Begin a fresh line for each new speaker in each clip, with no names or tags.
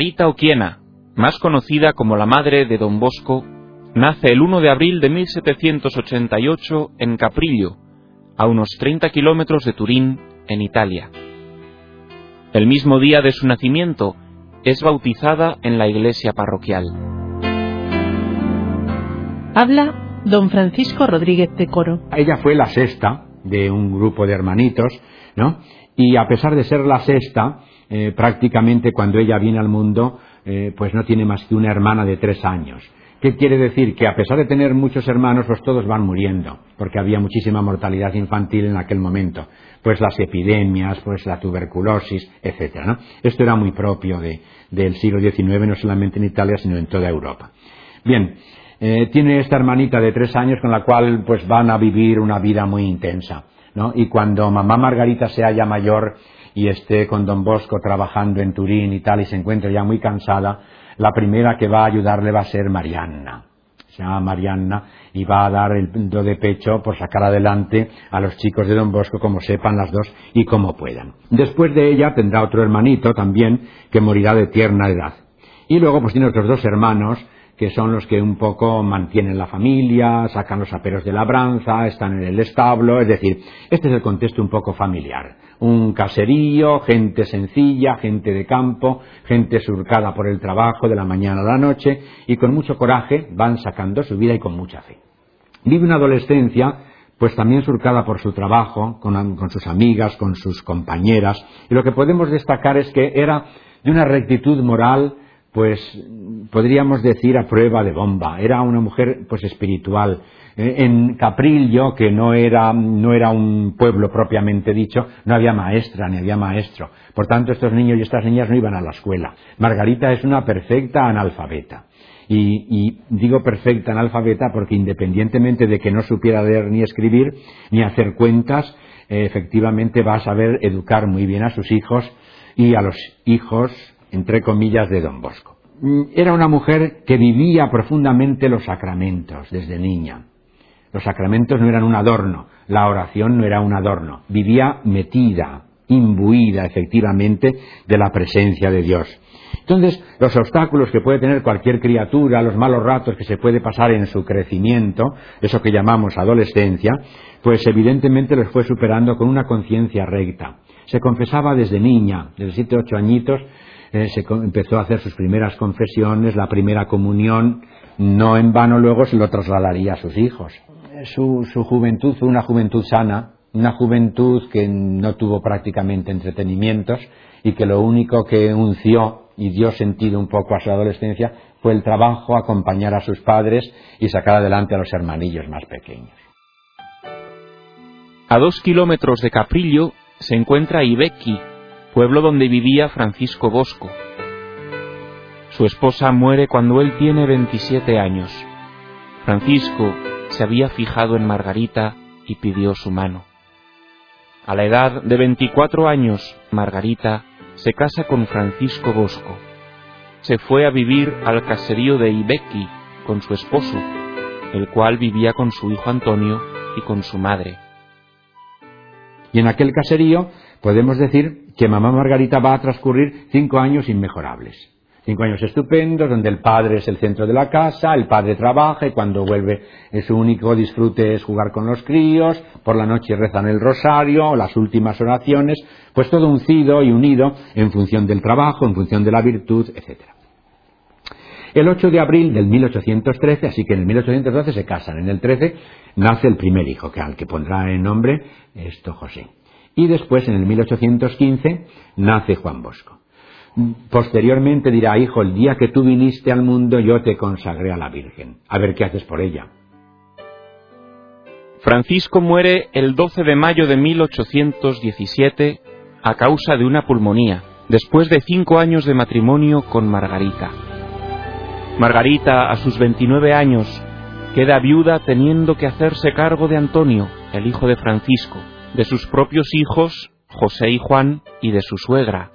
Margarita Oquiena, más conocida como la madre de Don Bosco, nace el 1 de abril de 1788 en Caprillo, a unos 30 kilómetros de Turín, en Italia. El mismo día de su nacimiento es bautizada en la iglesia parroquial.
Habla don Francisco Rodríguez de Coro.
Ella fue la sexta de un grupo de hermanitos, ¿no? Y a pesar de ser la sexta, eh, prácticamente cuando ella viene al mundo, eh, pues no tiene más que una hermana de tres años. ¿Qué quiere decir? Que a pesar de tener muchos hermanos, pues todos van muriendo, porque había muchísima mortalidad infantil en aquel momento. Pues las epidemias, pues la tuberculosis, etcétera. ¿no? Esto era muy propio del siglo XIX, no solamente en Italia, sino en toda Europa. Bien, eh, tiene esta hermanita de tres años con la cual pues van a vivir una vida muy intensa. ¿no? Y cuando mamá Margarita sea ya mayor y esté con don Bosco trabajando en Turín y tal y se encuentre ya muy cansada, la primera que va a ayudarle va a ser Marianna. Se llama Marianna y va a dar el do de pecho por sacar adelante a los chicos de Don Bosco como sepan las dos y como puedan. Después de ella tendrá otro hermanito también que morirá de tierna edad. Y luego pues tiene otros dos hermanos que son los que un poco mantienen la familia, sacan los aperos de labranza, están en el establo, es decir, este es el contexto un poco familiar. Un caserío, gente sencilla, gente de campo, gente surcada por el trabajo de la mañana a la noche y con mucho coraje van sacando su vida y con mucha fe. Vive una adolescencia pues también surcada por su trabajo, con, con sus amigas, con sus compañeras, y lo que podemos destacar es que era de una rectitud moral, pues podríamos decir a prueba de bomba. Era una mujer pues espiritual. Eh, en Caprillo, que no era, no era un pueblo propiamente dicho, no había maestra ni había maestro. Por tanto, estos niños y estas niñas no iban a la escuela. Margarita es una perfecta analfabeta. Y, y, digo perfecta analfabeta porque independientemente de que no supiera leer ni escribir, ni hacer cuentas, eh, efectivamente va a saber educar muy bien a sus hijos y a los hijos entre comillas, de don Bosco. Mm, era una mujer que vivía profundamente los sacramentos desde niña. Los sacramentos no eran un adorno, la oración no era un adorno, vivía metida, imbuida efectivamente de la presencia de Dios. Entonces, los obstáculos que puede tener cualquier criatura, los malos ratos que se puede pasar en su crecimiento, eso que llamamos adolescencia, pues evidentemente los fue superando con una conciencia recta. Se confesaba desde niña, desde siete ocho añitos, eh, se empezó a hacer sus primeras confesiones, la primera comunión, no en vano luego se lo trasladaría a sus hijos. Su, su juventud fue una juventud sana, una juventud que no tuvo prácticamente entretenimientos y que lo único que unció y dio sentido un poco a su adolescencia fue el trabajo, acompañar a sus padres y sacar adelante a los hermanillos más pequeños.
A dos kilómetros de Caprillo se encuentra Ibequi, pueblo donde vivía Francisco Bosco. Su esposa muere cuando él tiene 27 años. Francisco se había fijado en Margarita y pidió su mano. A la edad de 24 años, Margarita se casa con Francisco Bosco. Se fue a vivir al caserío de Ibequi con su esposo, el cual vivía con su hijo Antonio y con su madre.
Y en aquel caserío podemos decir que mamá Margarita va a transcurrir cinco años inmejorables. Cinco años estupendos, donde el padre es el centro de la casa, el padre trabaja y cuando vuelve su único disfrute es jugar con los críos, por la noche rezan el rosario, las últimas oraciones, pues todo uncido y unido en función del trabajo, en función de la virtud, etc. El 8 de abril del 1813, así que en el 1812 se casan, en el 13 nace el primer hijo, que al que pondrá el nombre esto José y después, en el 1815, nace Juan Bosco. Posteriormente dirá, hijo, el día que tú viniste al mundo yo te consagré a la Virgen. A ver qué haces por ella.
Francisco muere el 12 de mayo de 1817 a causa de una pulmonía, después de cinco años de matrimonio con Margarita. Margarita, a sus 29 años, queda viuda teniendo que hacerse cargo de Antonio, el hijo de Francisco, de sus propios hijos, José y Juan, y de su suegra.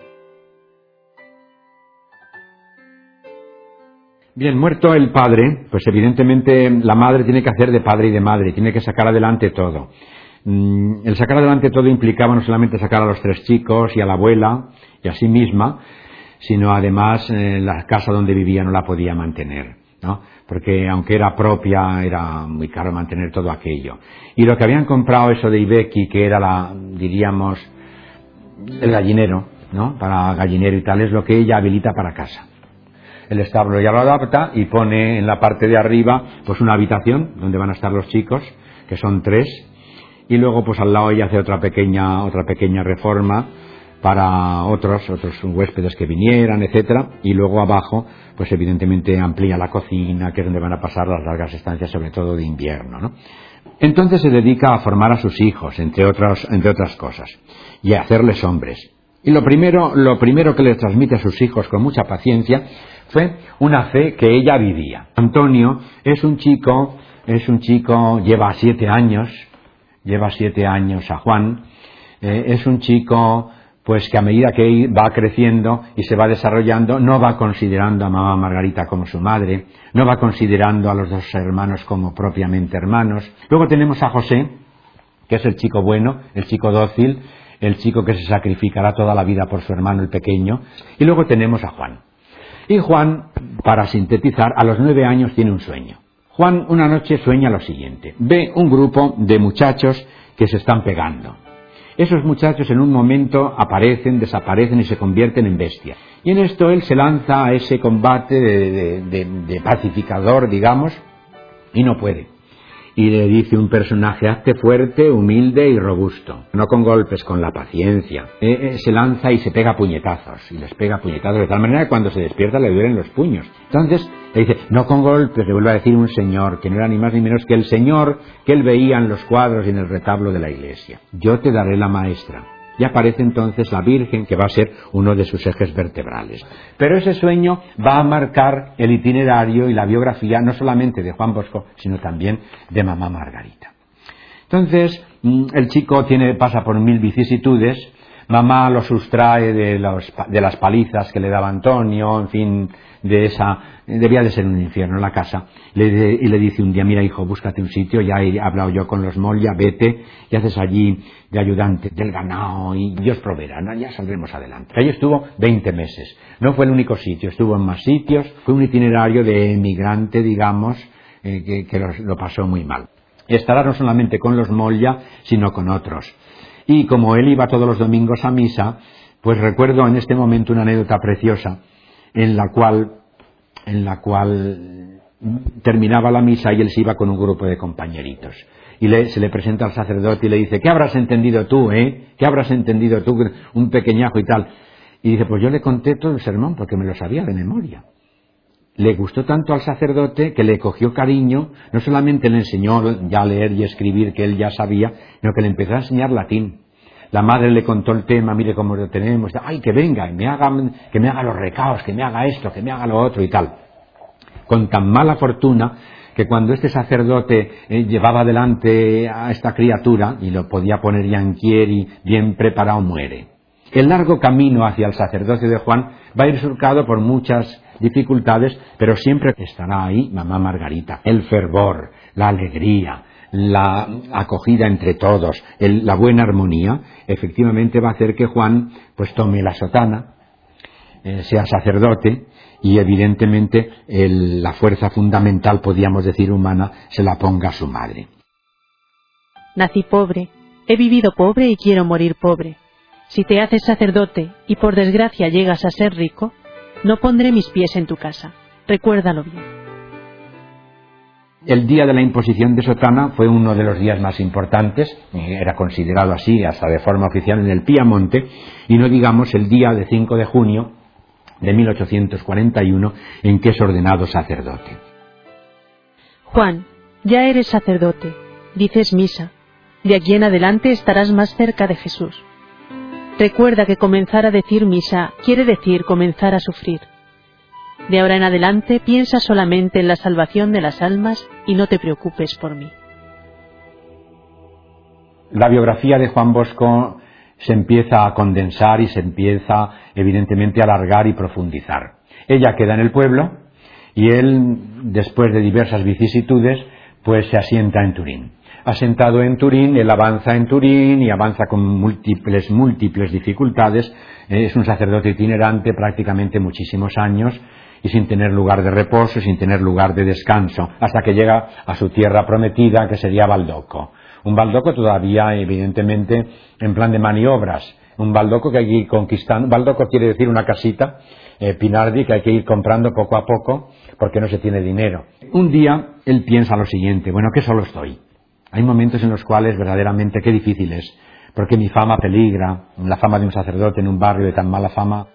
Bien, muerto el padre, pues evidentemente la madre tiene que hacer de padre y de madre, tiene que sacar adelante todo. Mm, el sacar adelante todo implicaba no solamente sacar a los tres chicos y a la abuela y a sí misma, sino además eh, la casa donde vivía no la podía mantener, ¿no? Porque aunque era propia, era muy caro mantener todo aquello. Y lo que habían comprado eso de Ibeki, que era la, diríamos, el gallinero, ¿no? Para gallinero y tal, es lo que ella habilita para casa. El establo ya lo adapta y pone en la parte de arriba, pues una habitación donde van a estar los chicos, que son tres, y luego pues al lado ella hace otra pequeña, otra pequeña reforma, para otros, otros huéspedes que vinieran, etcétera, y luego abajo, pues evidentemente amplía la cocina, que es donde van a pasar las largas estancias, sobre todo de invierno, ¿no? Entonces se dedica a formar a sus hijos, entre otras, entre otras cosas, y a hacerles hombres. Y lo primero, lo primero que les transmite a sus hijos con mucha paciencia fue una fe que ella vivía. Antonio es un chico, es un chico, lleva siete años, lleva siete años a Juan, eh, es un chico pues que a medida que va creciendo y se va desarrollando, no va considerando a mamá Margarita como su madre, no va considerando a los dos hermanos como propiamente hermanos. Luego tenemos a José, que es el chico bueno, el chico dócil, el chico que se sacrificará toda la vida por su hermano el pequeño. Y luego tenemos a Juan. Y Juan, para sintetizar, a los nueve años tiene un sueño. Juan una noche sueña lo siguiente. Ve un grupo de muchachos que se están pegando esos muchachos en un momento aparecen, desaparecen y se convierten en bestias. Y en esto él se lanza a ese combate de, pacificador, digamos, y no puede y le dice un personaje, hazte fuerte, humilde y robusto, no con golpes, con la paciencia. Eh, eh, se lanza y se pega puñetazos, y les pega puñetazos, de tal manera que cuando se despierta le duelen los puños. Entonces le dice, no con golpes, le vuelve a decir un señor, que no era ni más ni menos que el señor que él veía en los cuadros y en el retablo de la iglesia. Yo te daré la maestra y aparece entonces la Virgen, que va a ser uno de sus ejes vertebrales. Pero ese sueño va a marcar el itinerario y la biografía no solamente de Juan Bosco, sino también de mamá Margarita. Entonces, mm, el chico tiene, pasa por mil vicisitudes, mamá lo sustrae de, de las palizas que le daba Antonio, en fin, de esa, debía de ser un infierno la casa, y le dice un día, mira hijo, búscate un sitio, ya he hablado yo con los Molla, vete, y haces allí de ayudante del ganado, y Dios proveerá, ya saldremos adelante. Ahí estuvo 20 meses, no fue el único sitio, estuvo en más sitios, fue un itinerario de emigrante, digamos, eh, que, lo, pasó muy mal. Estará no solamente con los Molla, sino con otros. Y como él iba todos los domingos a misa, pues recuerdo en este momento una anécdota preciosa en la cual, en la cual terminaba la misa y él se iba con un grupo de compañeritos. Y se le presenta al sacerdote y le dice, ¿qué habrás entendido tú, eh? ¿Qué habrás entendido tú, un pequeñajo y tal? Y dice, pues yo le conté todo el sermón porque me lo sabía de memoria. Le gustó tanto al sacerdote que le cogió cariño, no solamente le enseñó ya a leer y escribir que él ya sabía, sino que le empezó a enseñar latín. La madre le contó el tema, mire cómo lo tenemos, ay, que venga, me haga, que me haga los recaos, que me haga esto, que me haga lo otro y tal. Con tan mala fortuna que cuando este sacerdote eh, llevaba adelante a esta criatura y lo podía poner ya en y bien preparado, muere. El largo camino hacia el sacerdocio de Juan va a ir surcado por muchas dificultades, pero siempre estará ahí mamá Margarita, el fervor, la alegría, la acogida entre todos, la buena armonía, efectivamente va a hacer que Juan pues tome la sotana, eh, sea sacerdote y evidentemente la fuerza fundamental, podríamos decir humana, se la ponga a su madre.
Nací pobre, he vivido pobre y quiero morir pobre. Si te haces sacerdote y por desgracia llegas a ser rico, no pondré mis pies en tu casa. Recuérdalo bien.
El día de la imposición de sotana fue uno de los días más importantes, era considerado así hasta de forma oficial en el Piamonte, y no digamos el día de 5 de junio de 1841 en que es ordenado sacerdote.
Juan, ya eres sacerdote, dices misa, de aquí en adelante estarás más cerca de Jesús. Recuerda que comenzar a decir misa quiere decir comenzar a sufrir. De ahora en adelante piensa solamente en la salvación de las almas y no te preocupes por mí.
La biografía de Juan Bosco se empieza a condensar y se empieza evidentemente a alargar y profundizar. Ella queda en el pueblo y él, después de diversas vicisitudes, pues se asienta en Turín. asentado en Turín, él avanza en Turín y avanza con múltiples, múltiples dificultades. Es un sacerdote itinerante prácticamente muchísimos años y sin tener lugar de reposo, sin tener lugar de descanso, hasta que llega a su tierra prometida, que sería Baldoco. Un Baldoco todavía, evidentemente, en plan de maniobras. Un Baldoco que hay que ir conquistando. Baldoco quiere decir una casita, eh, Pinardi, que hay que ir comprando poco a poco, porque no se tiene dinero. Un día él piensa lo siguiente, bueno, que solo estoy. Hay momentos en los cuales verdaderamente qué difícil es, porque mi fama peligra, la fama de un sacerdote en un barrio de tan mala fama.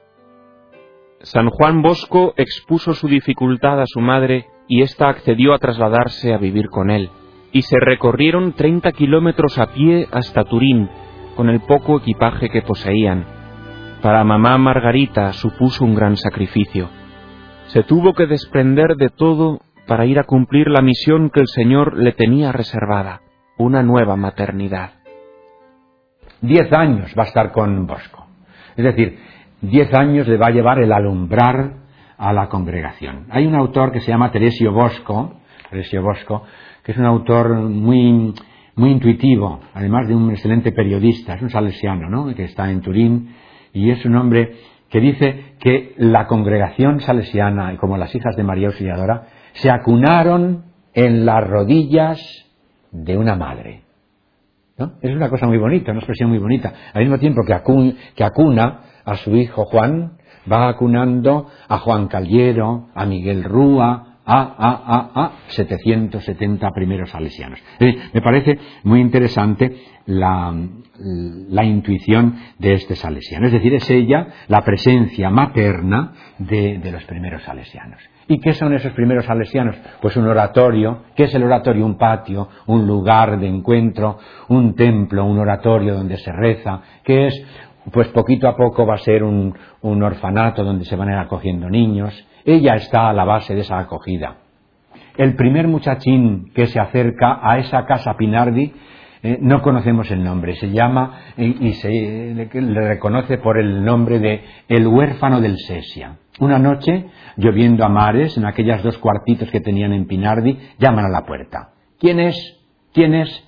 San Juan Bosco expuso su dificultad a su madre y ésta accedió a trasladarse a vivir con él, y se recorrieron 30 kilómetros a pie hasta Turín, con el poco equipaje que poseían. Para mamá Margarita supuso un gran sacrificio. Se tuvo que desprender de todo para ir a cumplir la misión que el Señor le tenía reservada, una nueva maternidad.
Diez años va a estar con Bosco. Es decir, diez años le va a llevar el alumbrar a la congregación. Hay un autor que se llama Teresio Bosco, Teresio Bosco, que es un autor muy, muy intuitivo, además de un excelente periodista, es un salesiano, ¿no? que está en Turín, y es un hombre que dice que la congregación salesiana, como las hijas de María Auxiliadora, se acunaron en las rodillas de una madre. Es una cosa muy bonita, una expresión muy bonita. Al mismo tiempo que, que acuna a su hijo Juan, va acunando a Juan Caliero, a Miguel Rúa, a, a, a, a 770 primeros salesianos. me parece muy interesante la, la, intuición de este salesiano. Es decir, es ella la presencia materna de, de los primeros salesianos. ¿Y qué son esos primeros salesianos? Pues un oratorio. ¿Qué es el oratorio? Un patio, un lugar de encuentro, un templo, un oratorio donde se reza. ¿Qué es? Pues poquito a poco va a ser un, orfanato donde se van a ir acogiendo niños. Ella está a la base de esa acogida. El primer muchachín que se acerca a esa casa Pinardi eh, no conocemos el nombre, se llama y se le, le, reconoce por el nombre de el huérfano del Sesia. Una noche, lloviendo a mares, en aquellas dos cuartitos que tenían en Pinardi, llaman a la puerta. ¿Quién es? ¿Quién es?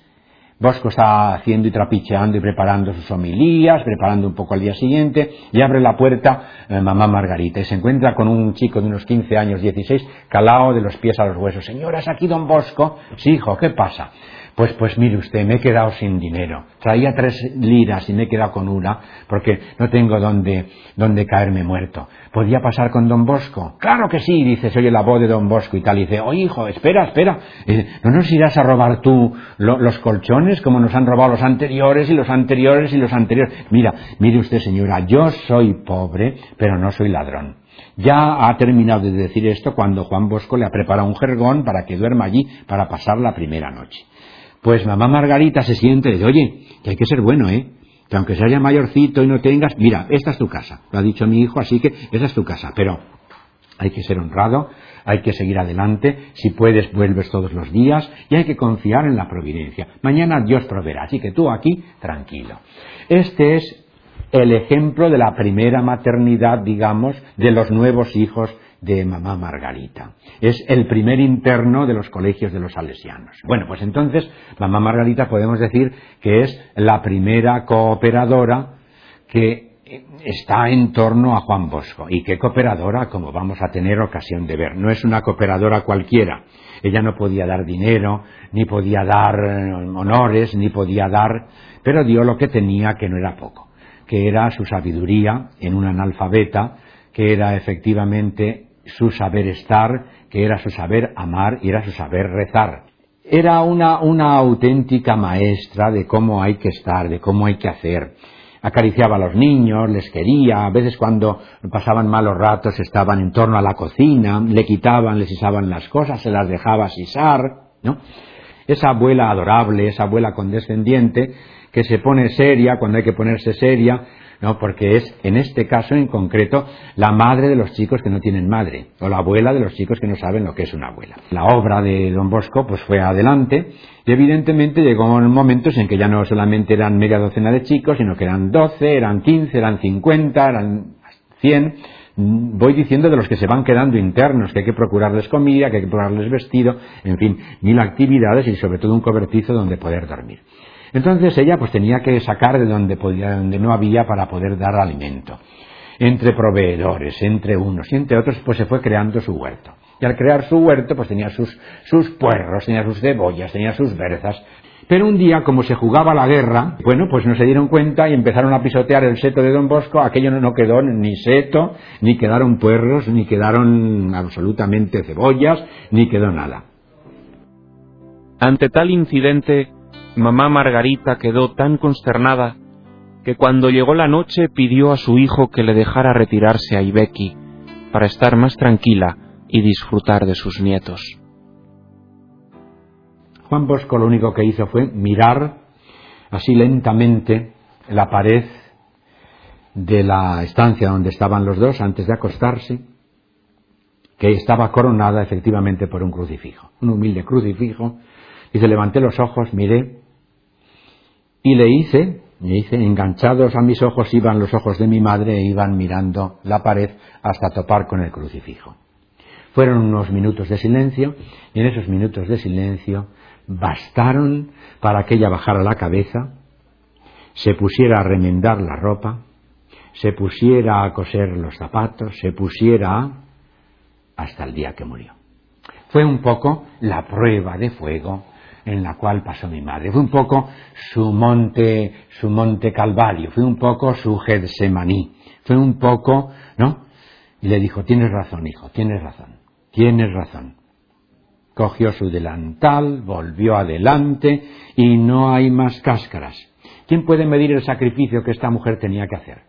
Bosco está haciendo y trapicheando y preparando sus homilías, preparando un poco al día siguiente, y abre la puerta eh, mamá Margarita y se encuentra con un chico de unos 15 años, 16, calao de los pies a los huesos. Señora, ¿es aquí don Bosco? Sí, hijo, ¿qué pasa? Pues, pues mire usted, me he quedado sin dinero. Traía tres liras y me he quedado con una porque no tengo donde, donde caerme muerto. ¿Podría pasar con don Bosco? Claro que sí, dice, soy la voz de don Bosco y tal. Y dice, oye hijo, espera, espera, ¿no nos irás a robar tú los colchones como nos han robado los anteriores y los anteriores y los anteriores? Mira, mire usted señora, yo soy pobre, pero no soy ladrón. Ya ha terminado de decir esto cuando Juan Bosco le ha preparado un jergón para que duerma allí para pasar la primera noche. Pues mamá Margarita se siente y dice, oye, que hay que ser bueno, ¿eh? Que aunque seas ya mayorcito y no tengas, mira, esta es tu casa. Lo ha dicho mi hijo, así que esa es tu casa. Pero hay que ser honrado, hay que seguir adelante, si puedes vuelves todos los días y hay que confiar en la providencia. Mañana Dios proveerá, así que tú aquí tranquilo. Este es el ejemplo de la primera maternidad, digamos, de los nuevos hijos de mamá Margarita. Es el primer interno de los colegios de los salesianos. Bueno, pues entonces mamá Margarita podemos decir que es la primera cooperadora que está en torno a Juan Bosco. ¿Y qué cooperadora? Como vamos a tener ocasión de ver. No es una cooperadora cualquiera. Ella no podía dar dinero, ni podía dar eh, honores, ni podía dar, pero dio lo que tenía, que no era poco, que era su sabiduría en una analfabeta, que era efectivamente su saber estar, que era su saber amar y era su saber rezar. Era una, una auténtica maestra de cómo hay que estar, de cómo hay que hacer. Acariciaba a los niños, les quería, a veces cuando pasaban malos ratos estaban en torno a la cocina, le quitaban, les isaban las cosas, se las dejaba sisar, ¿no? Esa abuela adorable, esa abuela condescendiente, que se pone seria cuando hay que ponerse seria, no, porque es, en este caso en concreto, la madre de los chicos que no tienen madre, o la abuela de los chicos que no saben lo que es una abuela. La obra de Don Bosco pues fue adelante y evidentemente llegó momentos en que ya no solamente eran media docena de chicos, sino que eran doce, eran quince, eran cincuenta, eran cien, voy diciendo de los que se van quedando internos, que hay que procurarles comida, que hay que procurarles vestido, en fin, mil actividades y sobre todo un cobertizo donde poder dormir. Entonces ella pues tenía que sacar de donde, podía, donde no había para poder dar alimento. Entre proveedores, entre unos y entre otros, pues se fue creando su huerto. Y al crear su huerto, pues tenía sus, sus puerros, tenía sus cebollas, tenía sus berzas, pero un día, como se jugaba la guerra, bueno, pues no se dieron cuenta y empezaron a pisotear el seto de Don Bosco. Aquello no quedó ni seto, ni quedaron puerros, ni quedaron absolutamente cebollas, ni quedó nada.
Ante tal incidente, mamá Margarita quedó tan consternada que cuando llegó la noche pidió a su hijo que le dejara retirarse a Ibeki para estar más tranquila y disfrutar de sus nietos.
Juan Bosco lo único que hizo fue mirar así lentamente la pared de la estancia donde estaban los dos antes de acostarse, que estaba coronada efectivamente por un crucifijo, un humilde crucifijo. Dice, levanté los ojos, miré y le hice, me hice, enganchados a mis ojos iban los ojos de mi madre e iban mirando la pared hasta topar con el crucifijo. Fueron unos minutos de silencio y en esos minutos de silencio bastaron para que ella bajara la cabeza, se pusiera a remendar la ropa, se pusiera a coser los zapatos, se pusiera hasta el día que murió. Fue un poco la prueba de fuego en la cual pasó mi madre. Fue un poco su monte, su monte Calvario, fue un poco su Getsemaní, fue un poco, ¿no? Y le dijo, tienes razón, hijo, tienes razón, tienes razón cogió su delantal, volvió adelante y no hay más cáscaras. ¿Quién puede medir el sacrificio que esta mujer tenía que hacer?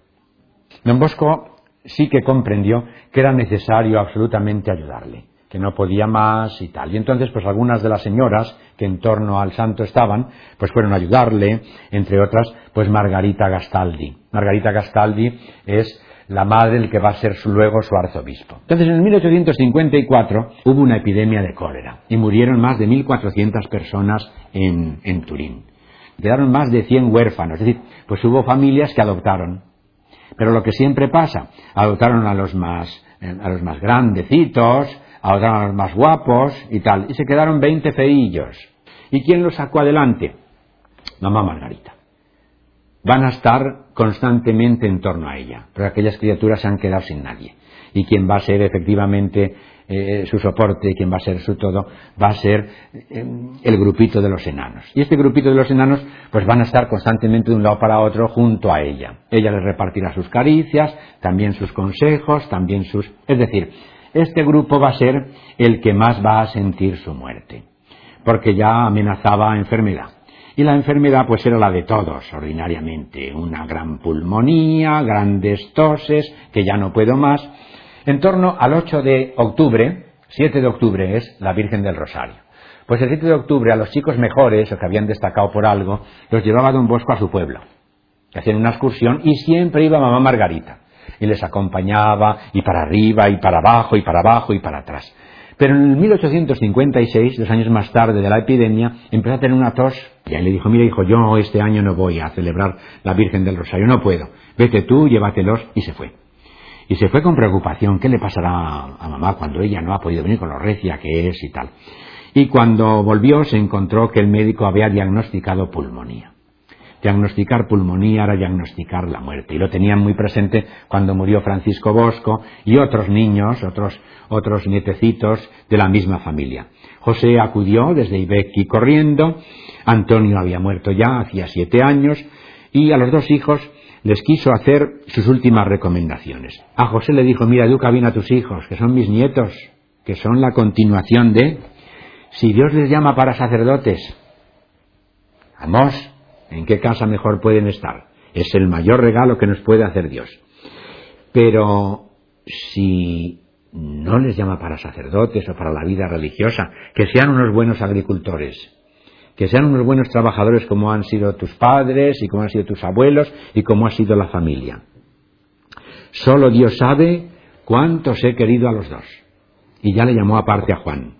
Don Bosco sí que comprendió que era necesario absolutamente ayudarle, que no podía más y tal. Y entonces, pues algunas de las señoras que en torno al santo estaban, pues fueron a ayudarle, entre otras, pues Margarita Gastaldi. Margarita Gastaldi es la madre del que va a ser luego su arzobispo. Entonces, en 1854 hubo una epidemia de cólera y murieron más de 1.400 personas en, en Turín. Quedaron más de 100 huérfanos, es decir, pues hubo familias que adoptaron. Pero lo que siempre pasa, adoptaron a los más, a los más grandecitos, adoptaron a los más guapos y tal, y se quedaron 20 feillos. ¿Y quién los sacó adelante? Mamá Margarita van a estar constantemente en torno a ella, pero aquellas criaturas se han quedado sin nadie. Y quien va a ser efectivamente eh, su soporte, quien va a ser su todo, va a ser eh, el grupito de los enanos. Y este grupito de los enanos, pues van a estar constantemente de un lado para otro junto a ella. Ella les repartirá sus caricias, también sus consejos, también sus... Es decir, este grupo va a ser el que más va a sentir su muerte, porque ya amenazaba enfermedad. Y la enfermedad pues era la de todos, ordinariamente, una gran pulmonía, grandes toses, que ya no puedo más. En torno al 8 de octubre, 7 de octubre es la Virgen del Rosario. Pues el 7 de octubre a los chicos mejores, o que habían destacado por algo, los llevaba don Bosco a su pueblo. Hacían una excursión y siempre iba mamá Margarita. Y les acompañaba y para arriba y para abajo y para abajo y para atrás. Pero en el 1856, dos años más tarde de la epidemia, empezó a tener una tos. Y él le dijo, mira hijo, yo este año no voy a celebrar la Virgen del Rosario, no puedo. Vete tú, llévatelos. Y se fue. Y se fue con preocupación, ¿qué le pasará a mamá cuando ella no ha podido venir con lo recia que es y tal? Y cuando volvió se encontró que el médico había diagnosticado pulmonía. Diagnosticar pulmonía era diagnosticar la muerte. Y lo tenían muy presente cuando murió Francisco Bosco y otros niños, otros, otros nietecitos de la misma familia. José acudió desde Ibequi corriendo, Antonio había muerto ya hacía siete años, y a los dos hijos les quiso hacer sus últimas recomendaciones. A José le dijo, mira, educa bien a tus hijos, que son mis nietos, que son la continuación de... Si Dios les llama para sacerdotes, vamos, ¿En qué casa mejor pueden estar? Es el mayor regalo que nos puede hacer Dios. Pero si no les llama para sacerdotes o para la vida religiosa, que sean unos buenos agricultores, que sean unos buenos trabajadores como han sido tus padres y como han sido tus abuelos y como ha sido la familia. Solo Dios sabe cuántos he querido a los dos. Y ya le llamó aparte a Juan.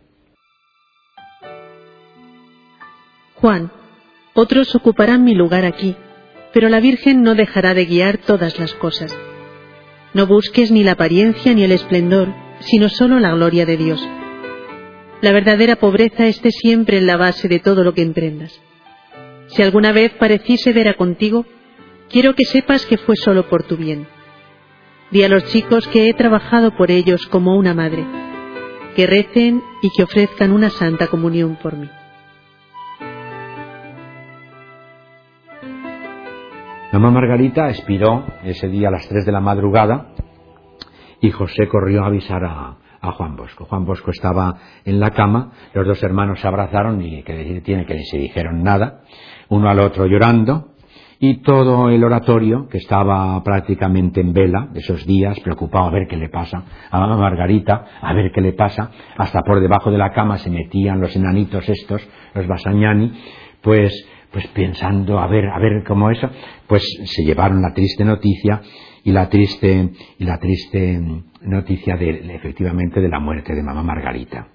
Juan, otros ocuparán mi lugar aquí, pero la Virgen no dejará de guiar todas las cosas. No busques ni la apariencia ni el esplendor, sino solo la gloria de Dios. La verdadera pobreza esté siempre en la base de todo lo que emprendas. Si alguna vez parecí severa contigo, quiero que sepas que fue solo por tu bien. Di a los chicos que he trabajado por ellos como una madre, que recen y que ofrezcan una santa comunión por mí.
Mamá Margarita expiró ese día a las tres de la madrugada y José corrió a avisar a, Juan Bosco. Juan Bosco estaba en la cama, los dos hermanos se abrazaron y que tiene que ni se dijeron nada, uno al otro llorando, y todo el oratorio, que estaba prácticamente en vela esos días, preocupado a ver qué le pasa a mamá Margarita, a ver qué le pasa, hasta por debajo de la cama se metían los enanitos estos, los Basañani, pues pues pensando a ver a ver cómo eso pues se llevaron la triste noticia y la triste y la triste noticia de efectivamente de la muerte de mamá Margarita.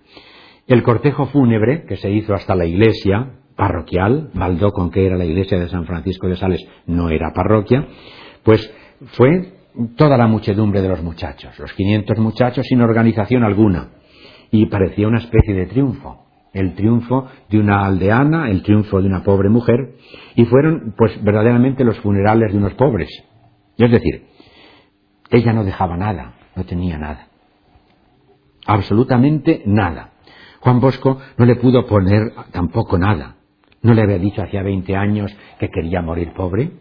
El cortejo fúnebre que se hizo hasta la iglesia parroquial Maldó con que era la iglesia de San Francisco de Sales no era parroquia pues fue toda la muchedumbre de los muchachos los 500 muchachos sin organización alguna y parecía una especie de triunfo el triunfo de una aldeana, el triunfo de una pobre mujer, y fueron pues verdaderamente los funerales de unos pobres. Es decir, ella no dejaba nada, no tenía nada. Absolutamente nada. Juan Bosco no le pudo poner tampoco nada. No le había dicho hacía 20 años que quería morir pobre.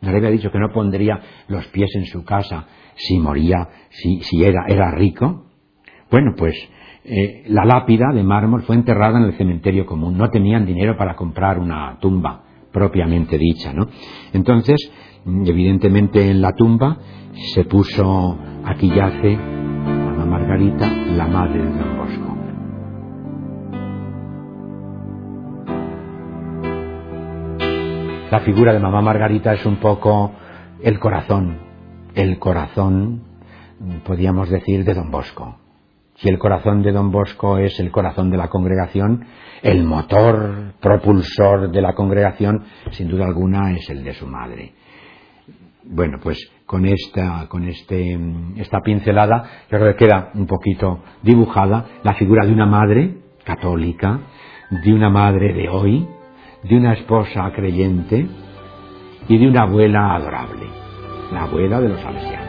No le había dicho que no pondría los pies en su casa si moría, si, si era, era rico. Bueno, pues eh, la lápida de mármol fue enterrada en el cementerio común. No tenían dinero para comprar una tumba propiamente dicha, ¿no? Entonces, evidentemente en la tumba se puso, aquí yace Ana Margarita, la madre de Don Bosco. La figura de mamá Margarita es un poco el corazón, el corazón, podríamos decir, de Don Bosco. Si el corazón de don Bosco es el corazón de la congregación, el motor propulsor de la congregación, sin duda alguna, es el de su madre. Bueno, pues con esta, con este, esta pincelada, yo creo que queda un poquito dibujada la figura de una madre católica, de una madre de hoy, de una esposa creyente y de una abuela adorable, la abuela de los salesianos.